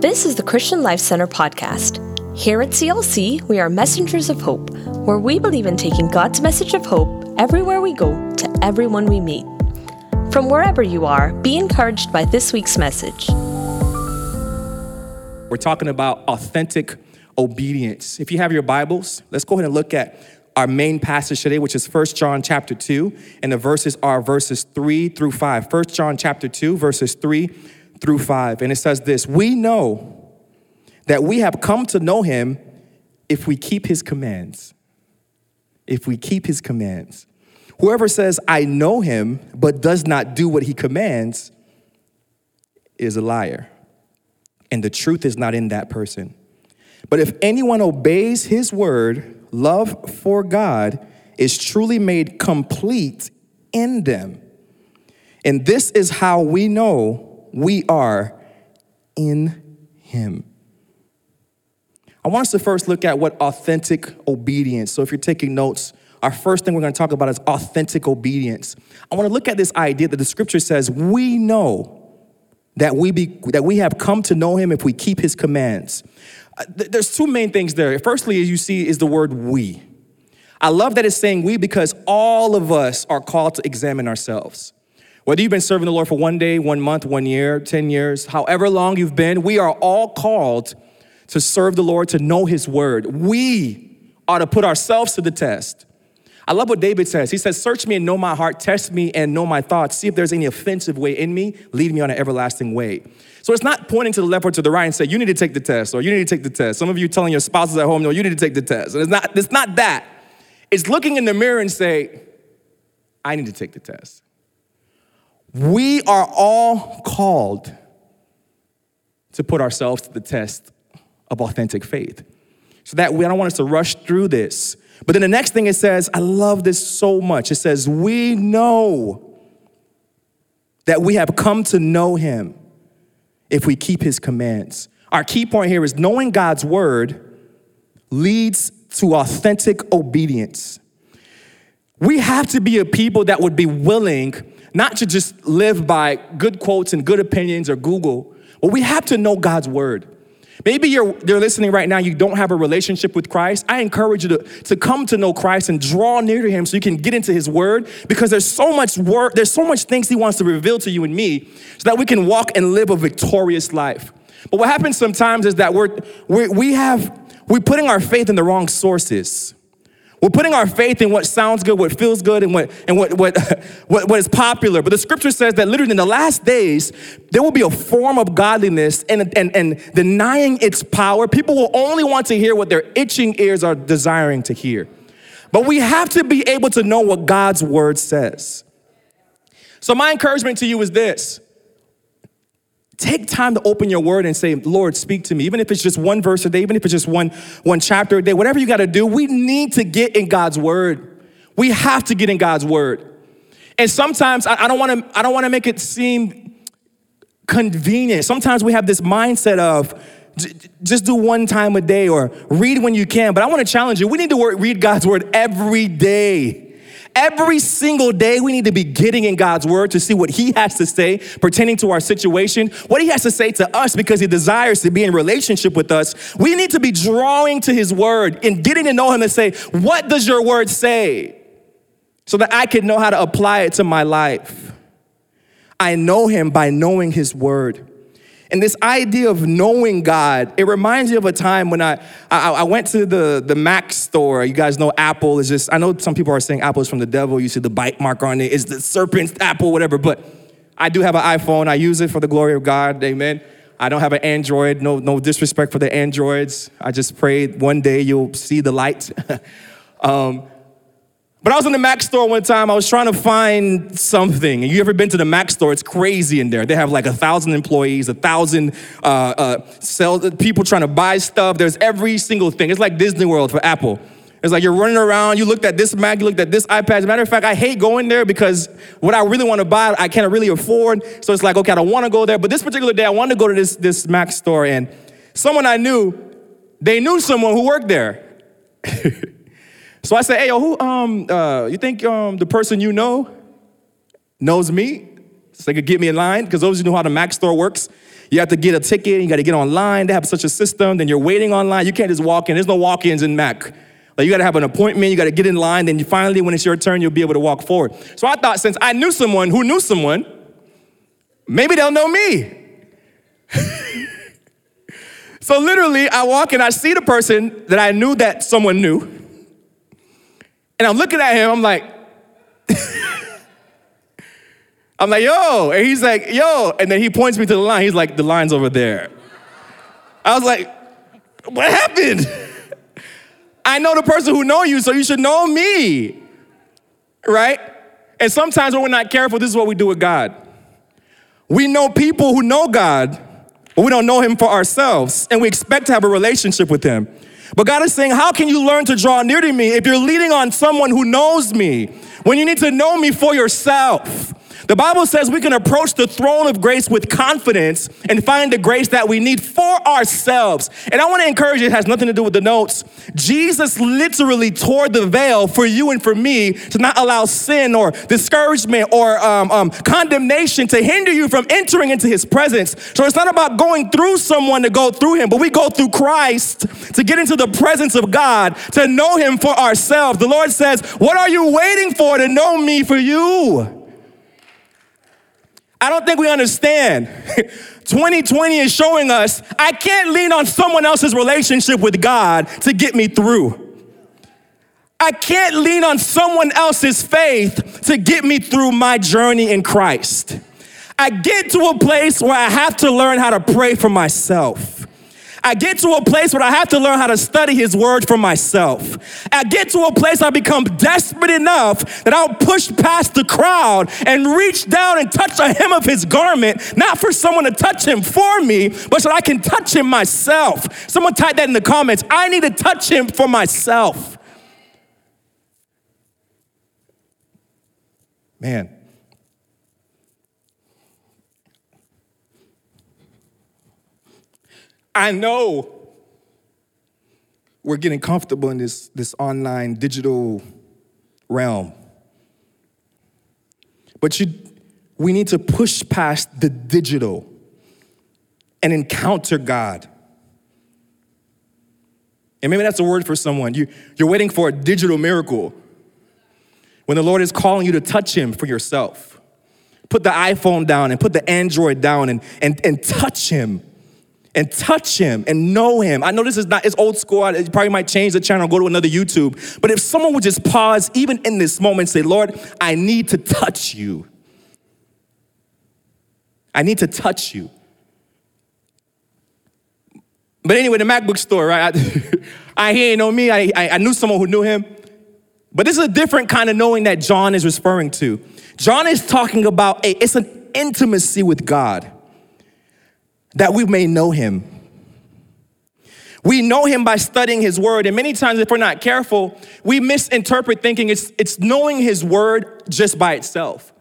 This is the Christian Life Center podcast. Here at CLC, we are messengers of hope, where we believe in taking God's message of hope everywhere we go to everyone we meet. From wherever you are, be encouraged by this week's message. We're talking about authentic obedience. If you have your Bibles, let's go ahead and look at our main passage today, which is 1 John chapter 2, and the verses are verses 3 through 5. 1 John chapter 2, verses 3 through 5. And it says this We know that we have come to know him if we keep his commands. If we keep his commands. Whoever says, I know him, but does not do what he commands, is a liar. And the truth is not in that person. But if anyone obeys his word, love for God is truly made complete in them. And this is how we know we are in him. I want us to first look at what authentic obedience. So if you're taking notes, our first thing we're going to talk about is authentic obedience. I want to look at this idea that the scripture says we know that we be that we have come to know him if we keep his commands. Uh, there's two main things there. Firstly, as you see, is the word we. I love that it's saying we because all of us are called to examine ourselves. Whether you've been serving the Lord for one day, one month, one year, 10 years, however long you've been, we are all called to serve the Lord, to know His word. We ought to put ourselves to the test. I love what David says. He says, Search me and know my heart, test me and know my thoughts, see if there's any offensive way in me, lead me on an everlasting way. So it's not pointing to the left or to the right and say, You need to take the test, or you need to take the test. Some of you telling your spouses at home, No, you need to take the test. And it's not, it's not that. It's looking in the mirror and say, I need to take the test. We are all called to put ourselves to the test of authentic faith. So that we, I don't want us to rush through this. But then the next thing it says, I love this so much. It says, We know that we have come to know him if we keep his commands. Our key point here is knowing God's word leads to authentic obedience. We have to be a people that would be willing not to just live by good quotes and good opinions or Google, but we have to know God's word. Maybe you're, you're listening right now, you don't have a relationship with Christ. I encourage you to, to come to know Christ and draw near to him so you can get into his word because there's so much work, there's so much things he wants to reveal to you and me so that we can walk and live a victorious life. But what happens sometimes is that we're, we we have, we're putting our faith in the wrong sources. We're putting our faith in what sounds good, what feels good, and what and what, what, what, what is popular. But the scripture says that literally in the last days, there will be a form of godliness and, and, and denying its power. People will only want to hear what their itching ears are desiring to hear. But we have to be able to know what God's word says. So my encouragement to you is this Take time to open your word and say, Lord, speak to me. Even if it's just one verse a day, even if it's just one, one chapter a day, whatever you got to do, we need to get in God's word. We have to get in God's word. And sometimes I, I don't want to, I don't want to make it seem convenient. Sometimes we have this mindset of just do one time a day or read when you can. But I want to challenge you. We need to read God's word every day. Every single day, we need to be getting in God's word to see what He has to say pertaining to our situation, what He has to say to us because He desires to be in relationship with us. We need to be drawing to His word and getting to know Him and say, What does your word say? So that I can know how to apply it to my life. I know Him by knowing His word. And this idea of knowing God, it reminds me of a time when I, I, I, went to the, the Mac store. You guys know Apple is just, I know some people are saying Apple is from the devil. You see the bite mark on it. It's the serpent's apple, whatever. But I do have an iPhone. I use it for the glory of God. Amen. I don't have an Android. No, no disrespect for the Androids. I just pray one day you'll see the light. um, but I was in the Mac store one time. I was trying to find something. And you ever been to the Mac store? It's crazy in there. They have like a thousand employees, a thousand uh, uh, sales, people trying to buy stuff. There's every single thing. It's like Disney World for Apple. It's like you're running around, you looked at this Mac, you looked at this iPad. As a matter of fact, I hate going there because what I really want to buy, I can't really afford. So it's like, okay, I don't want to go there. But this particular day, I wanted to go to this, this Mac store, and someone I knew, they knew someone who worked there. So I said, hey, yo, who, um, uh, you think um, the person you know knows me? so they could get me in line. Because those who know how the Mac store works, you have to get a ticket, you got to get online. They have such a system. Then you're waiting online. You can't just walk in. There's no walk-ins in Mac. Like you got to have an appointment. You got to get in line. Then you finally, when it's your turn, you'll be able to walk forward. So I thought, since I knew someone who knew someone, maybe they'll know me. so literally, I walk and I see the person that I knew that someone knew, and I'm looking at him. I'm like. I'm like, yo. And he's like, yo. And then he points me to the line. He's like, the line's over there. I was like, what happened? I know the person who know you, so you should know me. Right? And sometimes when we're not careful, this is what we do with God. We know people who know God, but we don't know him for ourselves, and we expect to have a relationship with him. But God is saying, How can you learn to draw near to me if you're leading on someone who knows me when you need to know me for yourself? The Bible says we can approach the throne of grace with confidence and find the grace that we need for ourselves. And I want to encourage you, it has nothing to do with the notes. Jesus literally tore the veil for you and for me to not allow sin or discouragement or um, um, condemnation to hinder you from entering into his presence. So it's not about going through someone to go through him, but we go through Christ to get into the presence of God, to know him for ourselves. The Lord says, What are you waiting for to know me for you? I don't think we understand. 2020 is showing us I can't lean on someone else's relationship with God to get me through. I can't lean on someone else's faith to get me through my journey in Christ. I get to a place where I have to learn how to pray for myself. I get to a place where I have to learn how to study His Word for myself. I get to a place I become desperate enough that I'll push past the crowd and reach down and touch the hem of His garment, not for someone to touch Him for me, but so I can touch Him myself. Someone type that in the comments. I need to touch Him for myself. Man, I know we're getting comfortable in this, this online digital realm. But you, we need to push past the digital and encounter God. And maybe that's a word for someone. You, you're waiting for a digital miracle when the Lord is calling you to touch Him for yourself. Put the iPhone down and put the Android down and, and, and touch Him and touch him and know him. I know this is not, it's old school. You probably might change the channel, go to another YouTube. But if someone would just pause, even in this moment, say, Lord, I need to touch you. I need to touch you. But anyway, the MacBook store, right? I, I he ain't know me. I, I, I knew someone who knew him. But this is a different kind of knowing that John is referring to. John is talking about a, it's an intimacy with God that we may know him. We know him by studying his word, and many times, if we're not careful, we misinterpret thinking it's, it's knowing his word just by itself.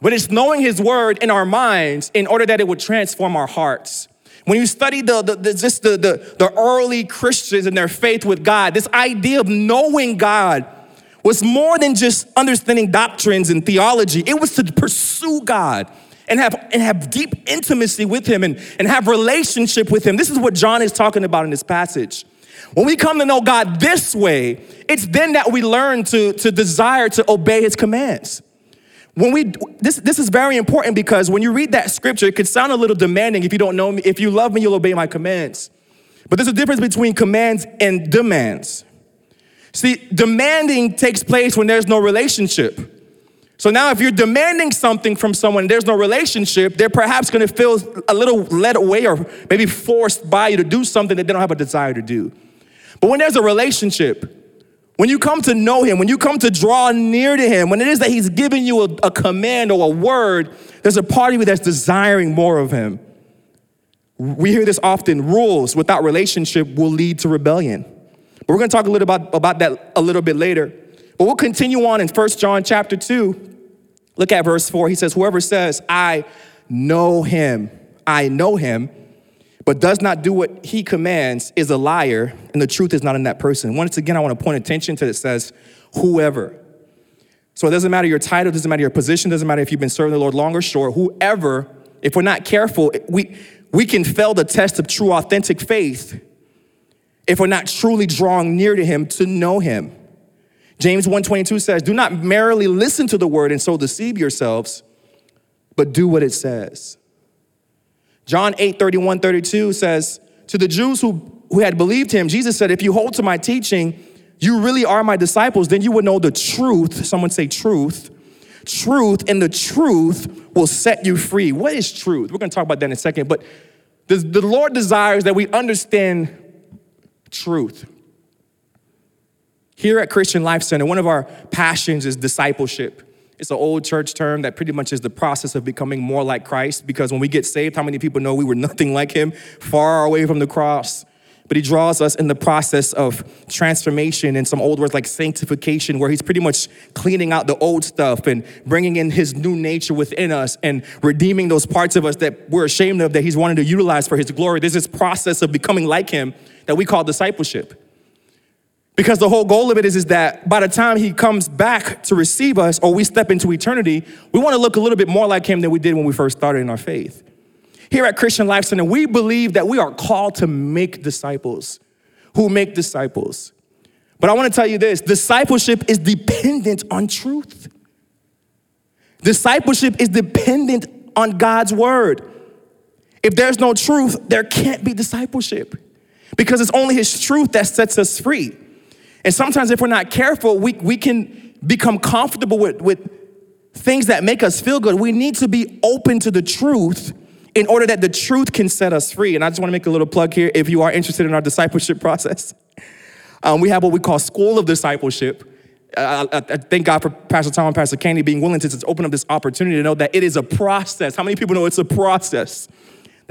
But it's knowing his word in our minds in order that it would transform our hearts. When you study the, the, the just the, the, the early Christians and their faith with God, this idea of knowing God was more than just understanding doctrines and theology. It was to pursue God and have, and have deep intimacy with him and, and have relationship with him. This is what John is talking about in this passage. When we come to know God this way, it's then that we learn to, to desire to obey his commands. When we this this is very important because when you read that scripture, it could sound a little demanding if you don't know me. If you love me, you'll obey my commands. But there's a difference between commands and demands. See, demanding takes place when there's no relationship. So now, if you're demanding something from someone, there's no relationship, they're perhaps gonna feel a little led away or maybe forced by you to do something that they don't have a desire to do. But when there's a relationship, when you come to know Him, when you come to draw near to Him, when it is that He's giving you a, a command or a word, there's a part of you that's desiring more of Him. We hear this often rules without relationship will lead to rebellion. But we're gonna talk a little about, about that a little bit later. But we'll continue on in 1 John chapter 2. Look at verse 4. He says, Whoever says, I know him, I know him, but does not do what he commands is a liar, and the truth is not in that person. Once again, I want to point attention to it says, whoever. So it doesn't matter your title, doesn't matter your position, doesn't matter if you've been serving the Lord long or short, whoever, if we're not careful, we, we can fail the test of true, authentic faith if we're not truly drawing near to Him to know Him. James 1:22 says, "Do not merely listen to the word and so deceive yourselves, but do what it says." John 8, 31, 32 says, To the Jews who, who had believed him, Jesus said, If you hold to my teaching, you really are my disciples, then you would know the truth. Someone say truth. Truth, and the truth will set you free. What is truth? We're gonna talk about that in a second, but the, the Lord desires that we understand truth. Here at Christian Life Center, one of our passions is discipleship. It's an old church term that pretty much is the process of becoming more like Christ because when we get saved, how many people know we were nothing like him, far away from the cross? But he draws us in the process of transformation and some old words like sanctification, where he's pretty much cleaning out the old stuff and bringing in his new nature within us and redeeming those parts of us that we're ashamed of that he's wanted to utilize for his glory. There's this process of becoming like him that we call discipleship. Because the whole goal of it is, is that by the time he comes back to receive us or we step into eternity, we want to look a little bit more like him than we did when we first started in our faith. Here at Christian Life Center, we believe that we are called to make disciples who make disciples. But I want to tell you this discipleship is dependent on truth. Discipleship is dependent on God's word. If there's no truth, there can't be discipleship because it's only His truth that sets us free. And sometimes, if we're not careful, we, we can become comfortable with, with things that make us feel good. We need to be open to the truth in order that the truth can set us free. And I just want to make a little plug here if you are interested in our discipleship process. Um, we have what we call School of Discipleship. I, I, I, thank God for Pastor Tom and Pastor Candy being willing to just open up this opportunity to know that it is a process. How many people know it's a process?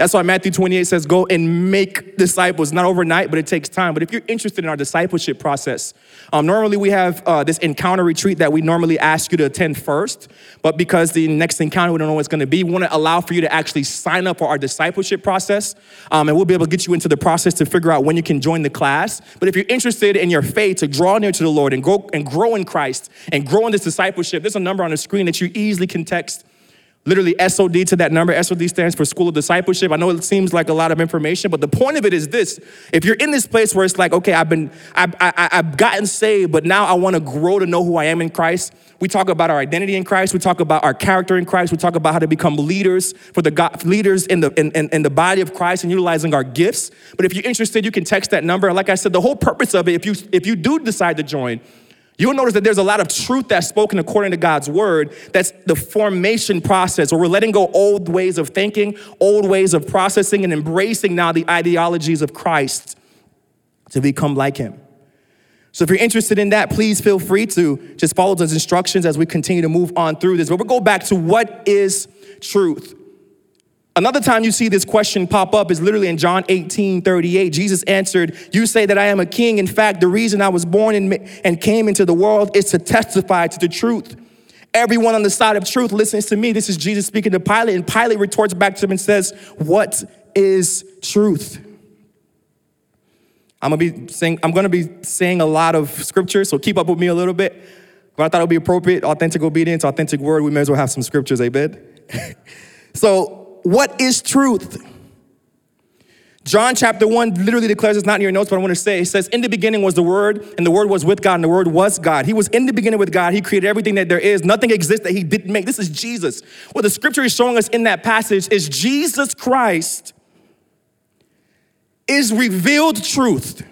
That's why Matthew 28 says, go and make disciples. Not overnight, but it takes time. But if you're interested in our discipleship process, um, normally we have uh, this encounter retreat that we normally ask you to attend first. But because the next encounter, we don't know what it's going to be, we want to allow for you to actually sign up for our discipleship process. Um, and we'll be able to get you into the process to figure out when you can join the class. But if you're interested in your faith to draw near to the Lord and grow, and grow in Christ and grow in this discipleship, there's a number on the screen that you easily can text literally SOD to that number. SOD stands for School of Discipleship. I know it seems like a lot of information, but the point of it is this. If you're in this place where it's like, okay, I've been, I've, I, have gotten saved, but now I want to grow to know who I am in Christ. We talk about our identity in Christ. We talk about our character in Christ. We talk about how to become leaders for the God, leaders in the, in, in, in the body of Christ and utilizing our gifts. But if you're interested, you can text that number. Like I said, the whole purpose of it, if you, if you do decide to join, You'll notice that there's a lot of truth that's spoken according to God's word. That's the formation process where we're letting go old ways of thinking, old ways of processing, and embracing now the ideologies of Christ to become like him. So if you're interested in that, please feel free to just follow those instructions as we continue to move on through this. But we'll go back to what is truth. Another time you see this question pop up is literally in John 18 38. Jesus answered, You say that I am a king. In fact, the reason I was born and came into the world is to testify to the truth. Everyone on the side of truth listens to me. This is Jesus speaking to Pilate, and Pilate retorts back to him and says, What is truth? I'm gonna be saying, I'm gonna be saying a lot of scripture, so keep up with me a little bit. But I thought it would be appropriate, authentic obedience, authentic word. We may as well have some scriptures, amen. so what is truth? John chapter 1 literally declares it's not in your notes, but I want to say it says, In the beginning was the Word, and the Word was with God, and the Word was God. He was in the beginning with God. He created everything that there is. Nothing exists that He didn't make. This is Jesus. What the scripture is showing us in that passage is Jesus Christ is revealed truth.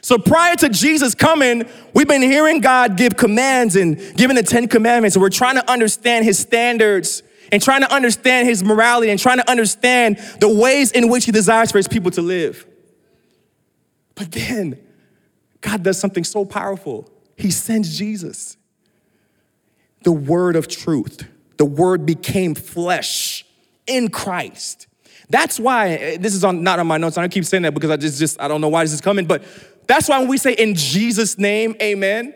So prior to Jesus coming, we've been hearing God give commands and giving the Ten Commandments, and we're trying to understand His standards and trying to understand his morality and trying to understand the ways in which he desires for his people to live. But then God does something so powerful. He sends Jesus, the word of truth. The word became flesh in Christ. That's why eh, this is on not on my notes. I keep saying that because I just just I don't know why this is coming, but that's why when we say in Jesus' name, amen,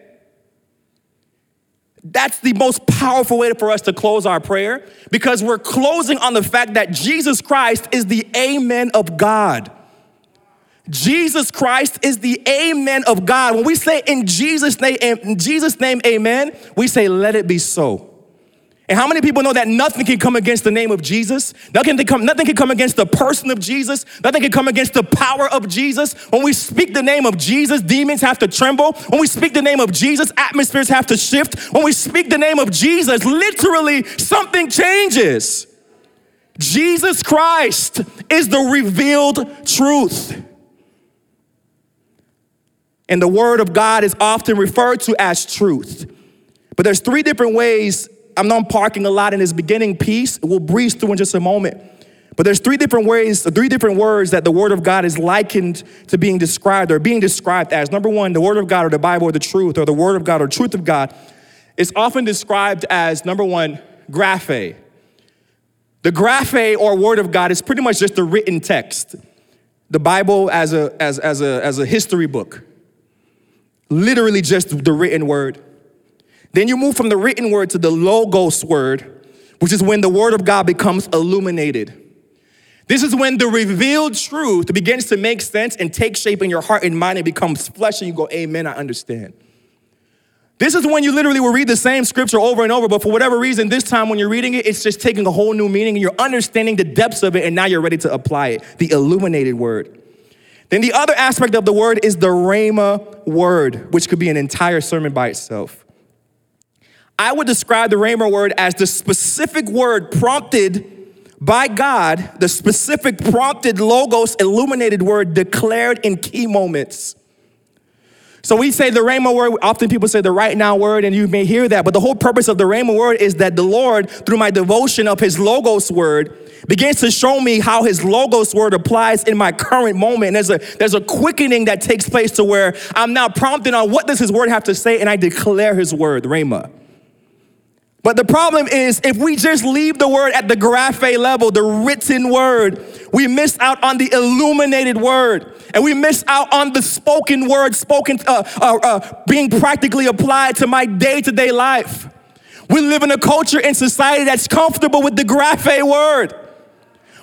that's the most powerful way for us to close our prayer because we're closing on the fact that Jesus Christ is the amen of God. Jesus Christ is the amen of God. When we say in Jesus' name, in Jesus' name, amen, we say, let it be so. And how many people know that nothing can come against the name of Jesus? Nothing can come, nothing can come against the person of Jesus. Nothing can come against the power of Jesus. When we speak the name of Jesus, demons have to tremble. When we speak the name of Jesus, atmospheres have to shift. When we speak the name of Jesus, literally something changes. Jesus Christ is the revealed truth. And the word of God is often referred to as truth. But there's three different ways I'm not parking a lot in this beginning piece. We'll breeze through in just a moment. But there's three different ways, three different words that the Word of God is likened to being described or being described as. Number one, the Word of God or the Bible or the truth or the Word of God or truth of God is often described as, number one, graphe. The graphe or Word of God is pretty much just the written text. The Bible as a, as, as a, as a history book. Literally just the written word. Then you move from the written word to the logos word, which is when the word of God becomes illuminated. This is when the revealed truth begins to make sense and take shape in your heart and mind and becomes flesh, and you go, Amen, I understand. This is when you literally will read the same scripture over and over, but for whatever reason, this time when you're reading it, it's just taking a whole new meaning and you're understanding the depths of it, and now you're ready to apply it the illuminated word. Then the other aspect of the word is the Rhema word, which could be an entire sermon by itself. I would describe the Rhema word as the specific word prompted by God, the specific prompted logos illuminated word declared in key moments. So we say the Rhema word, often people say the right now word, and you may hear that, but the whole purpose of the Rhema word is that the Lord, through my devotion of his logos word, begins to show me how his logos word applies in my current moment. And there's a there's a quickening that takes place to where I'm now prompted on what does his word have to say, and I declare his word, Rhema. But the problem is, if we just leave the word at the graphe level, the written word, we miss out on the illuminated word. And we miss out on the spoken word, spoken, uh, uh, uh, being practically applied to my day to day life. We live in a culture and society that's comfortable with the graphe word.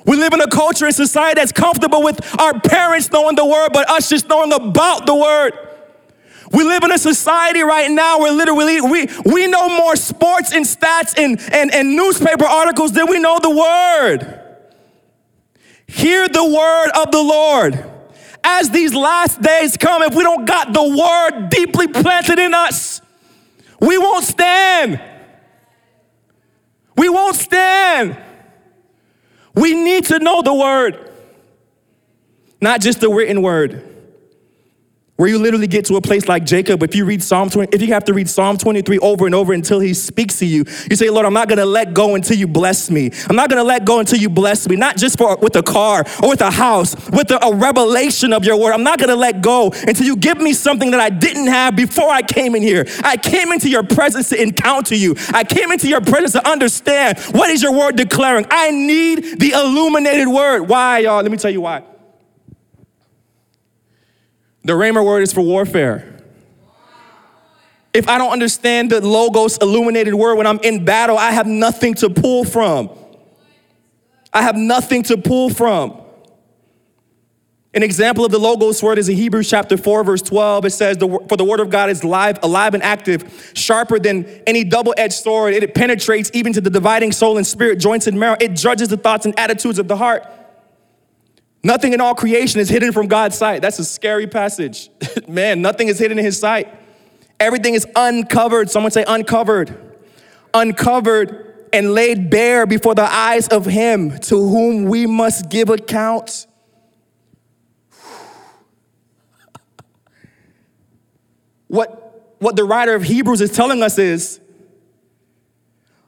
We live in a culture and society that's comfortable with our parents knowing the word, but us just knowing about the word. We live in a society right now where literally we, we know more sports and stats and, and, and newspaper articles than we know the word. Hear the word of the Lord. As these last days come, if we don't got the word deeply planted in us, we won't stand. We won't stand. We need to know the word, not just the written word. Where you literally get to a place like Jacob, if you read Psalm 20, if you have to read Psalm 23 over and over until he speaks to you, you say, Lord, I'm not gonna let go until you bless me. I'm not gonna let go until you bless me, not just for with a car or with a house, with a, a revelation of your word. I'm not gonna let go until you give me something that I didn't have before I came in here. I came into your presence to encounter you. I came into your presence to understand what is your word declaring. I need the illuminated word. Why, y'all? Let me tell you why. The Rhema word is for warfare. If I don't understand the Logos illuminated word when I'm in battle, I have nothing to pull from. I have nothing to pull from. An example of the Logos word is in Hebrews chapter 4, verse 12. It says, For the word of God is live, alive and active, sharper than any double edged sword. It penetrates even to the dividing soul and spirit, joints and marrow. It judges the thoughts and attitudes of the heart. Nothing in all creation is hidden from God's sight. That's a scary passage. Man, nothing is hidden in his sight. Everything is uncovered. Someone say uncovered. Uncovered and laid bare before the eyes of him to whom we must give account. What, what the writer of Hebrews is telling us is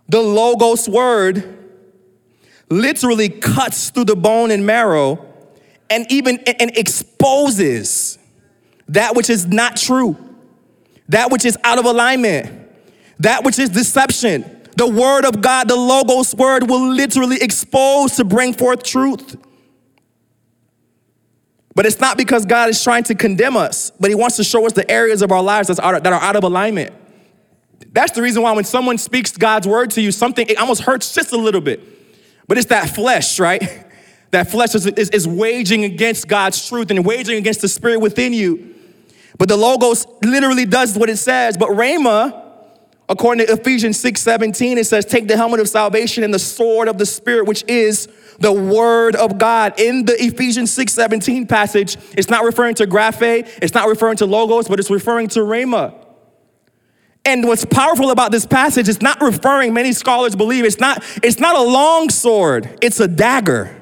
the Logos word literally cuts through the bone and marrow and even and exposes that which is not true, that which is out of alignment, that which is deception. The word of God, the Logos word, will literally expose to bring forth truth. But it's not because God is trying to condemn us, but He wants to show us the areas of our lives that are, that are out of alignment. That's the reason why when someone speaks God's word to you, something it almost hurts just a little bit. But it's that flesh, right? That flesh is, is, is waging against God's truth and waging against the spirit within you. But the Logos literally does what it says. But Rhema, according to Ephesians 6 17, it says, Take the helmet of salvation and the sword of the Spirit, which is the word of God. In the Ephesians 6 17 passage, it's not referring to graphe, it's not referring to Logos, but it's referring to Rhema. And what's powerful about this passage is not referring, many scholars believe, it's not, it's not a long sword, it's a dagger.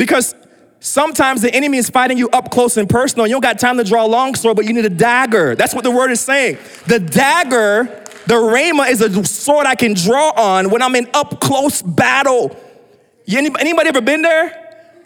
Because sometimes the enemy is fighting you up close and personal. You don't got time to draw a long sword, but you need a dagger. That's what the word is saying. The dagger, the rhema, is a sword I can draw on when I'm in up close battle. Anybody ever been there?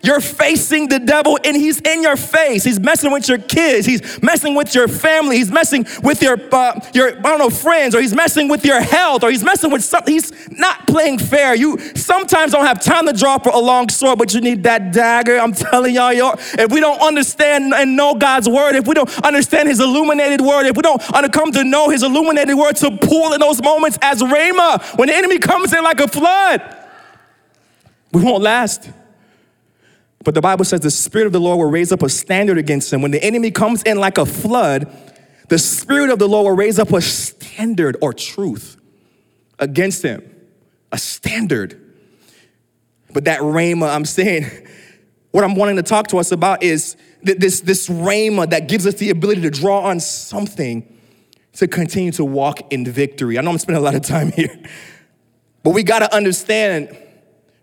You're facing the devil and he's in your face. He's messing with your kids. He's messing with your family. He's messing with your, uh, your I don't know, friends, or he's messing with your health, or he's messing with something. He's not playing fair. You sometimes don't have time to draw for a long sword, but you need that dagger. I'm telling y'all, y'all, if we don't understand and know God's word, if we don't understand his illuminated word, if we don't come to know his illuminated word to pull in those moments as Rhema, when the enemy comes in like a flood, we won't last. But the Bible says the Spirit of the Lord will raise up a standard against him. When the enemy comes in like a flood, the Spirit of the Lord will raise up a standard or truth against him. A standard. But that rhema, I'm saying, what I'm wanting to talk to us about is this, this rhema that gives us the ability to draw on something to continue to walk in victory. I know I'm spending a lot of time here, but we got to understand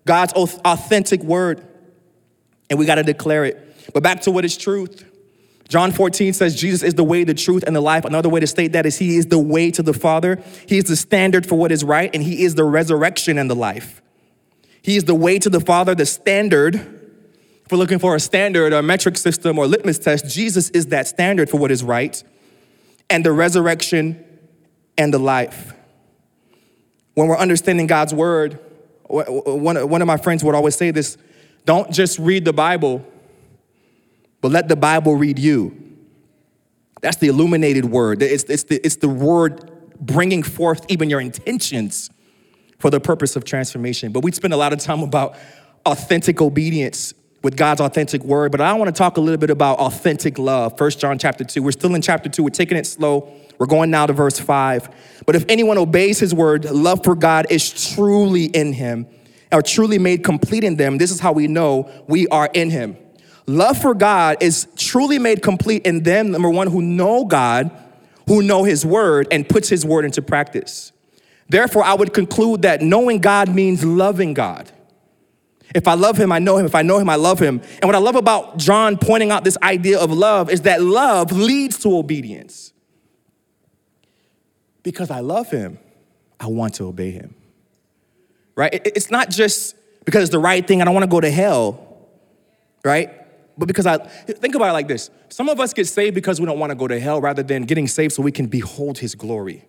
God's authentic word and we got to declare it. But back to what is truth. John 14 says Jesus is the way, the truth, and the life. Another way to state that is He is the way to the Father. He is the standard for what is right, and He is the resurrection and the life. He is the way to the Father, the standard. If we're looking for a standard, or a metric system, or litmus test, Jesus is that standard for what is right, and the resurrection and the life. When we're understanding God's word, one of my friends would always say this don't just read the Bible, but let the Bible read you. That's the illuminated word. It's, it's, the, it's the word bringing forth even your intentions for the purpose of transformation. But we spend a lot of time about authentic obedience with God's authentic word, but I want to talk a little bit about authentic love. First John chapter 2. We're still in chapter 2. We're taking it slow. We're going now to verse 5. But if anyone obeys his word, love for God is truly in him are truly made complete in them, this is how we know we are in Him. Love for God is truly made complete in them, number one, who know God, who know His word, and puts His word into practice. Therefore, I would conclude that knowing God means loving God. If I love him, I know him. If I know him, I love him. And what I love about John pointing out this idea of love is that love leads to obedience. Because I love him, I want to obey him right? It's not just because it's the right thing, I don't want to go to hell, right? But because I think about it like this some of us get saved because we don't want to go to hell rather than getting saved so we can behold his glory.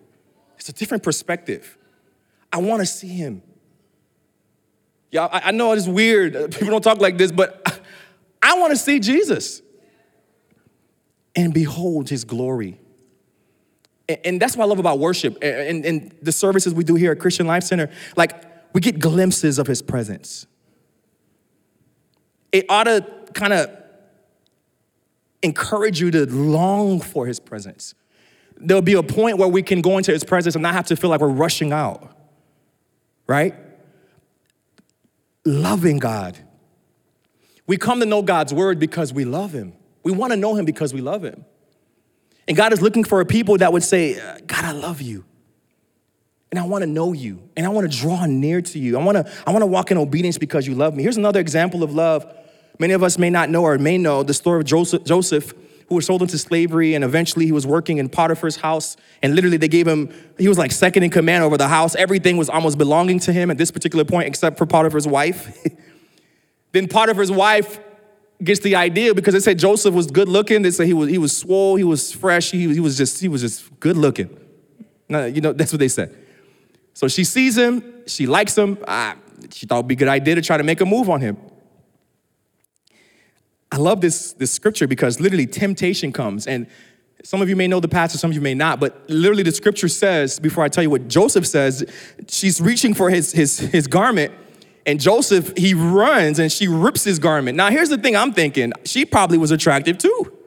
It's a different perspective. I want to see him. Yeah, I, know it's weird. Uh, people don't talk like this, but I, to see Jesus and behold his glory. And, that's what I love about worship and, and the services we do here at Christian Life Center. Like, we get glimpses of his presence. It ought to kind of encourage you to long for his presence. There'll be a point where we can go into his presence and not have to feel like we're rushing out, right? Loving God. We come to know God's word because we love him. We want to know him because we love him. And God is looking for a people that would say, God, I love you and I want to know you and I want to draw near to you. I want to I want to walk in obedience because you love me. Here's another example of love. Many of us may not know or may know the story of Joseph, Joseph who was sold into slavery and eventually he was working in Potiphar's house and literally they gave him he was like second in command over the house. Everything was almost belonging to him at this particular point except for Potiphar's wife. then Potiphar's wife gets the idea because they said Joseph was good looking. They said he was he was swole, he was fresh, he, he was just he was just good looking. No, you know, that's what they said. So she sees him, she likes him. Ah, she thought it'd be a good idea to try to make a move on him. I love this, this scripture because literally temptation comes. And Some of you may know the passage, some of you may not, but literally the scripture says, before I tell you what Joseph says, she's reaching for his, his, his garment, and Joseph, he runs and she rips his garment. Now, here's the thing I'm thinking she probably was attractive too.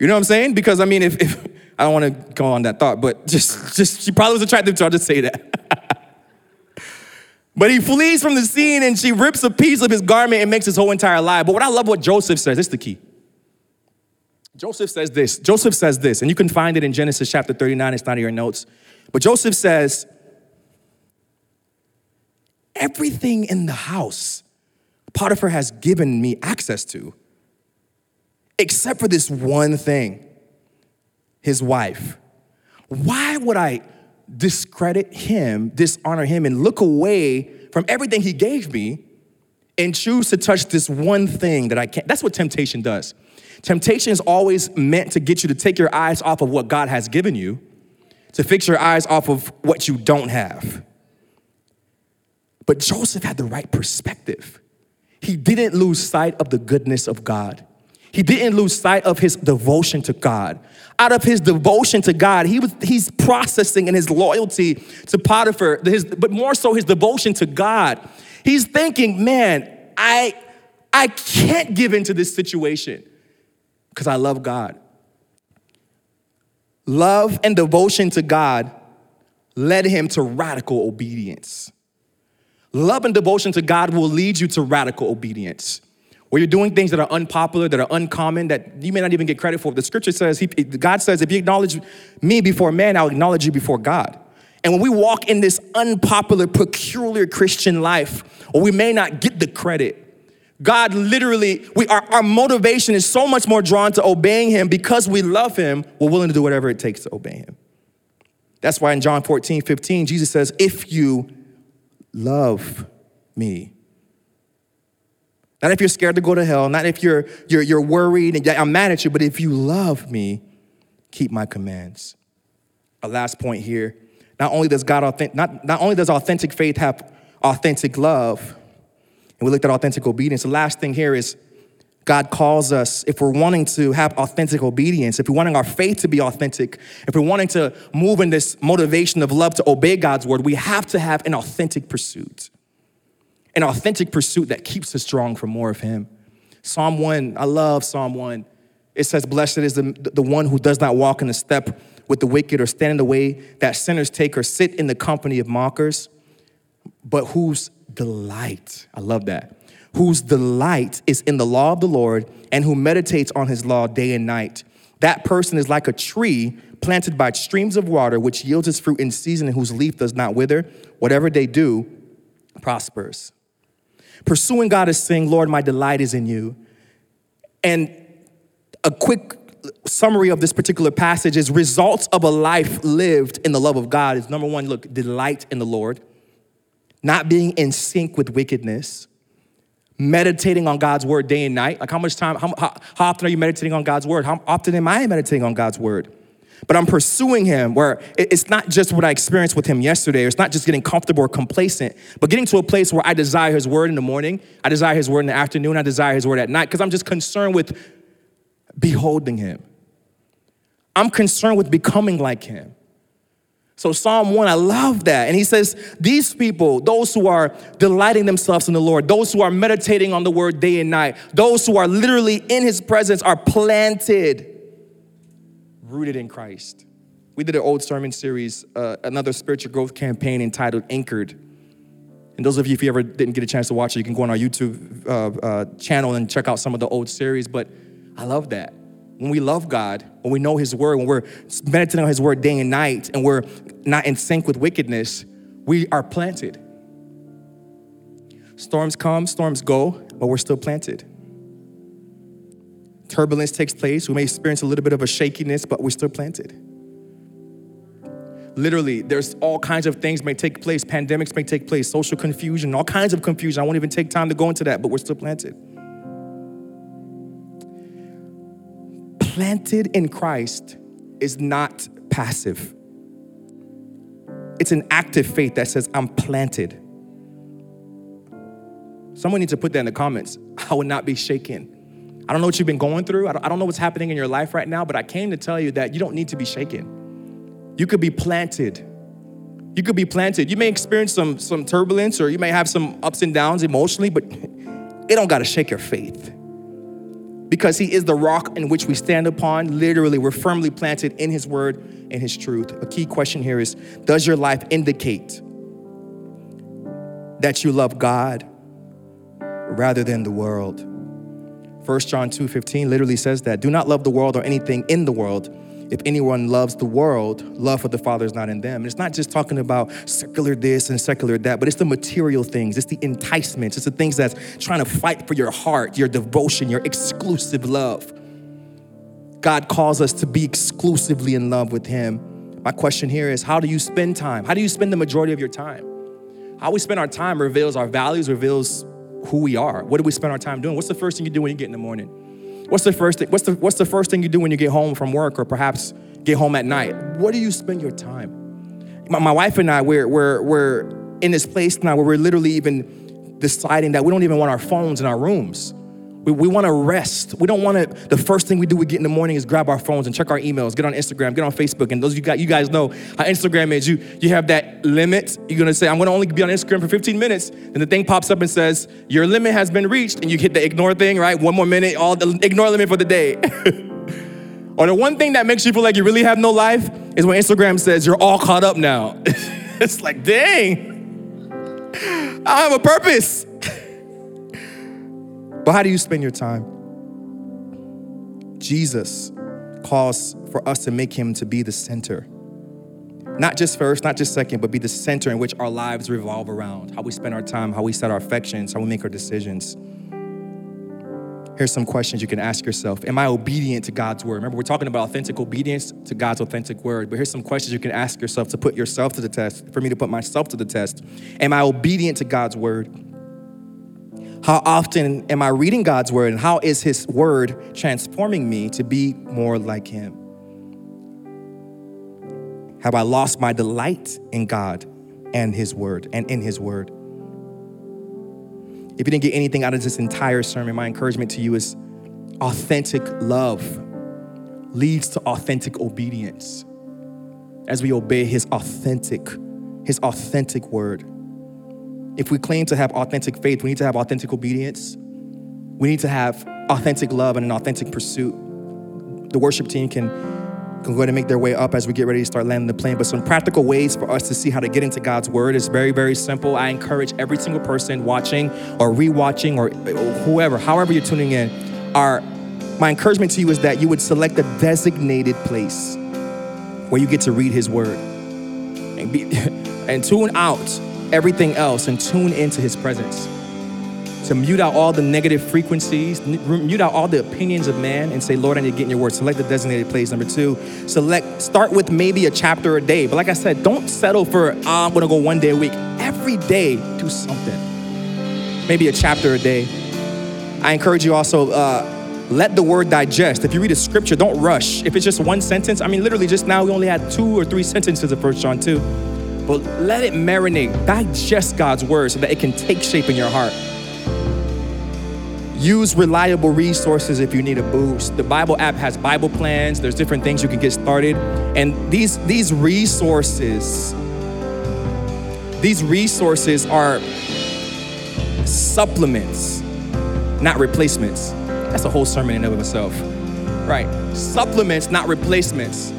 You know what I'm saying? Because I mean, if, if I don't want to go on that thought, but just, just she probably was attractive too, I'll just say that. but he flees from the scene and she rips a piece of his garment and makes his whole entire life. But what I love what Joseph says, this is the key. Joseph says this. Joseph says this, and you can find it in Genesis chapter 39. It's not in your notes. But Joseph says, Everything in the house Potiphar has given me access to, except for this one thing his wife. Why would I discredit him, dishonor him, and look away from everything he gave me and choose to touch this one thing that I can't? That's what temptation does. Temptation is always meant to get you to take your eyes off of what God has given you, to fix your eyes off of what you don't have. But Joseph had the right perspective. He didn't lose sight of the goodness of God. He didn't lose sight of his devotion to God. Out of his devotion to God, he was he's processing in his loyalty to Potiphar, his, but more so his devotion to God. He's thinking, man, I I can't give into this situation because I love God. Love and devotion to God led him to radical obedience. Love and devotion to God will lead you to radical obedience. Where you're doing things that are unpopular, that are uncommon, that you may not even get credit for. The scripture says, he, God says, if you acknowledge me before man, I'll acknowledge you before God. And when we walk in this unpopular, peculiar Christian life, or we may not get the credit, God literally, we, our, our motivation is so much more drawn to obeying Him because we love Him, we're willing to do whatever it takes to obey Him. That's why in John 14, 15, Jesus says, If you love me. Not if you're scared to go to hell, not if you're, you're, you're worried and I'm mad at you, but if you love me, keep my commands. A last point here. Not only does God authentic, not, not only does authentic faith have authentic love, and we looked at authentic obedience. The last thing here is God calls us, if we're wanting to have authentic obedience, if we're wanting our faith to be authentic, if we're wanting to move in this motivation of love to obey God's word, we have to have an authentic pursuit. An authentic pursuit that keeps us strong for more of Him. Psalm 1, I love Psalm 1. It says, Blessed is the, the one who does not walk in the step with the wicked or stand in the way that sinners take or sit in the company of mockers, but whose delight, I love that whose delight is in the law of the Lord and who meditates on his law day and night. That person is like a tree planted by streams of water, which yields its fruit in season and whose leaf does not wither. Whatever they do prospers. Pursuing God is saying, Lord, my delight is in you. And a quick summary of this particular passage is results of a life lived in the love of God is number one, look, delight in the Lord, not being in sync with wickedness meditating on God's word day and night? Like, how much time, how, how, often are you meditating on God's word? How often am I meditating on God's word? But I'm pursuing Him where it's not just what I experienced with Him yesterday, or it's not just getting comfortable or complacent, but getting to a place where I desire His word in the morning, I desire His word in the afternoon, I desire His word at night, because I'm just concerned with beholding Him. I'm concerned with becoming like Him. So, Psalm 1, I love that. And he says, These people, those who are delighting themselves in the Lord, those who are meditating on the word day and night, those who are literally in his presence are planted, rooted in Christ. We did an old sermon series, uh, another spiritual growth campaign entitled Anchored. And those of you, if you ever didn't get a chance to watch it, you can go on our YouTube uh, uh, channel and check out some of the old series. But I love that when we love God, when we know His Word, when we're meditating on His Word day and night, and we're not in sync with wickedness, we are planted. Storms come, storms go, but we're still planted. Turbulence takes place. We may experience a little bit of a shakiness, but we're still planted. Literally, there's all kinds of things may take place. Pandemics may take place, social confusion, all kinds of confusion. I won't even take time to go into that, but we're still planted. planted in Christ is not passive. It's an active faith that says, I'm planted. Someone needs to put that in the comments. I will not be shaken. I don't know what you've been going through. I don't, I don't know what's happening in your life right now, but I came to tell you that you don't need to be shaken. You could be planted. You could be planted. You may experience some, some turbulence or you may have some ups and downs emotionally, but it don't got to shake your faith. Because he is the rock in which we stand upon. Literally, we're firmly planted in his word and his truth. A key question here is Does your life indicate that you love God rather than the world? 1 John 2:15 literally says that. Do not love the world or anything in the world. If anyone loves the world, love for the Father is not in them. And it's not just talking about secular this and secular that, but it's the material things, it's the enticements, it's the things that's trying to fight for your heart, your devotion, your exclusive love. God calls us to be exclusively in love with Him. My question here is how do you spend time? How do you spend the majority of your time? How we spend our time reveals our values, reveals who we are. What do we spend our time doing? What's the first thing you do when you get in the morning? What's the first thing? What's the what's the first thing you do when you get home from work or perhaps get home at night? What do you spend your time? My, my wife and I, we're we're we're in this place now where we're literally even deciding that we don't even want our phones in our rooms. We, we want to rest. We don't want to. The first thing we do we get in the morning is grab our phones and check our emails, get on Instagram, get on Facebook. And those you got, you guys know how Instagram is. You you have that limit. You're gonna say, I'm gonna only be on Instagram for 15 minutes. And the thing pops up and says, Your limit has been reached. And you hit the ignore thing, right? One more minute, all the ignore limit for the day. or the one thing that makes you feel like you really have no life is when Instagram says you're all caught up now. it's like, dang, I have a purpose. But how do you spend your time? Jesus calls for us to make him to be the center. Not just first, not just second, but be the center in which our lives revolve around. How we spend our time, how we set our affections, how we make our decisions. Here's some questions you can ask yourself Am I obedient to God's word? Remember, we're talking about authentic obedience to God's authentic word. But here's some questions you can ask yourself to put yourself to the test, for me to put myself to the test. Am I obedient to God's word? How often am I reading God's word and how is his word transforming me to be more like him? Have I lost my delight in God and his word and in his word? If you didn't get anything out of this entire sermon, my encouragement to you is authentic love leads to authentic obedience as we obey his authentic his authentic word. If we claim to have authentic faith, we need to have authentic obedience. We need to have authentic love and an authentic pursuit. The worship team can, can go ahead and make their way up as we get ready to start landing the plane. But some practical ways for us to see how to get into God's word is very, very simple. I encourage every single person watching or rewatching or whoever, however you're tuning in, our my encouragement to you is that you would select a designated place where you get to read his word and, be, and tune out everything else and tune into his presence. To mute out all the negative frequencies, mute out all the opinions of man, and say, Lord, I need to get in your word. Select the designated place. Number two, select, start with maybe a chapter a day. But like I said, don't settle for, I'm gonna go one day a week. Every day, do something. Maybe a chapter a day. I encourage you also, uh, let the word digest. If you read a scripture, don't rush. If it's just one sentence, I mean, literally just now we only had two or three sentences of First John 2 but let it marinate. Digest God's word so that it can take shape in your heart. Use reliable resources if you need a boost. The Bible app has Bible plans. There's different things you can get started. And these, these resources, these resources are supplements, not replacements. That's a whole sermon in and of itself. Right. Supplements, not replacements.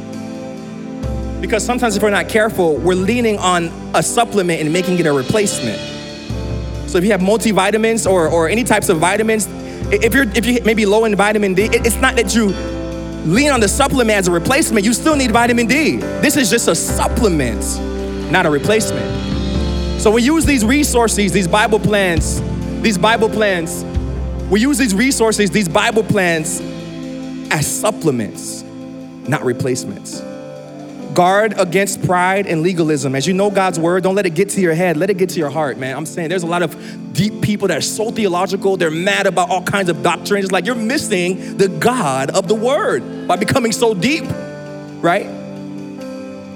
Because sometimes if we're not careful, we're leaning on a supplement and making it a replacement. So if you have multivitamins or, or any types of vitamins, if you're if you maybe low in vitamin D, it's not that you lean on the supplement as a replacement. You still need vitamin D. This is just a supplement, not a replacement. So we use these resources, these Bible plans, these Bible plans. We use these resources, these Bible plans, as supplements, not replacements. Guard against pride and legalism. As you know God's word, don't let it get to your head, let it get to your heart, man. I'm saying there's a lot of deep people that are so theological, they're mad about all kinds of doctrines. It's like you're missing the God of the word by becoming so deep, right?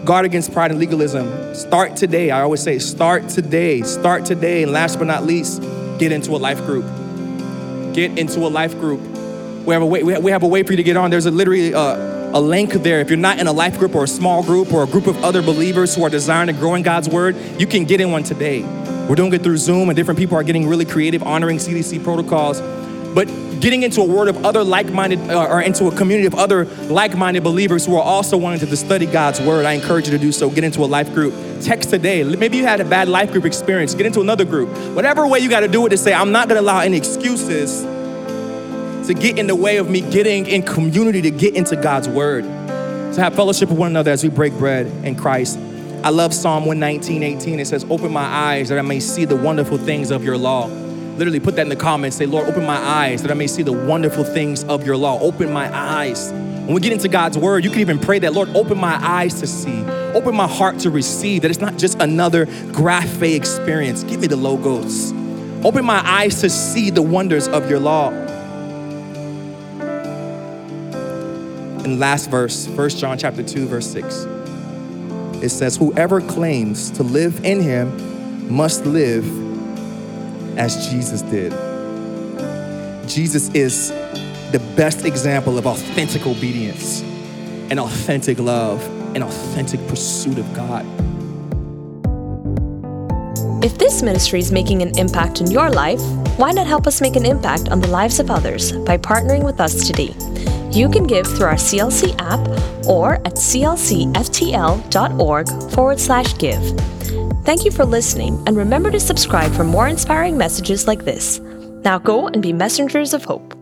Guard against pride and legalism. Start today. I always say, start today. Start today. And last but not least, get into a life group. Get into a life group. We have a way, we have a way for you to get on. There's a literally a, a link there. If you're not in a life group or a small group or a group of other believers who are desiring to grow in God's word, you can get in one today. We're doing it through Zoom, and different people are getting really creative, honoring CDC protocols. But getting into a word of other like-minded, uh, or into a community of other like-minded believers who are also wanting to study God's word, I encourage you to do so. Get into a life group. Text today. Maybe you had a bad life group experience. Get into another group. Whatever way you got to do it to say, I'm not going to allow any excuses to get in the way of me getting in community to get into God's word, to have fellowship with one another as we break bread in Christ. I love Psalm 119, 18. It says, Open my eyes that I may see the wonderful things of your law. Literally put that in the comments. Say, Lord, open my eyes that I may see the wonderful things of your law. Open my eyes. When we get into God's word, you can even pray that, Lord, open my eyes to see, open my heart to receive, that it's not just another graphe experience. Give me the logos. Open my eyes to see the wonders of your law. And last verse, 1 John chapter 2, verse 6. It says, Whoever claims to live in him must live as Jesus did. Jesus is the best example of authentic obedience and authentic love and authentic pursuit of God. If this ministry is making an impact in your life, why not help us make an impact on the lives of others by partnering with us today? You can give through our CLC app or at clcftl.org forward slash give. Thank you for listening, and remember to subscribe for more inspiring messages like this. Now go and be messengers of hope.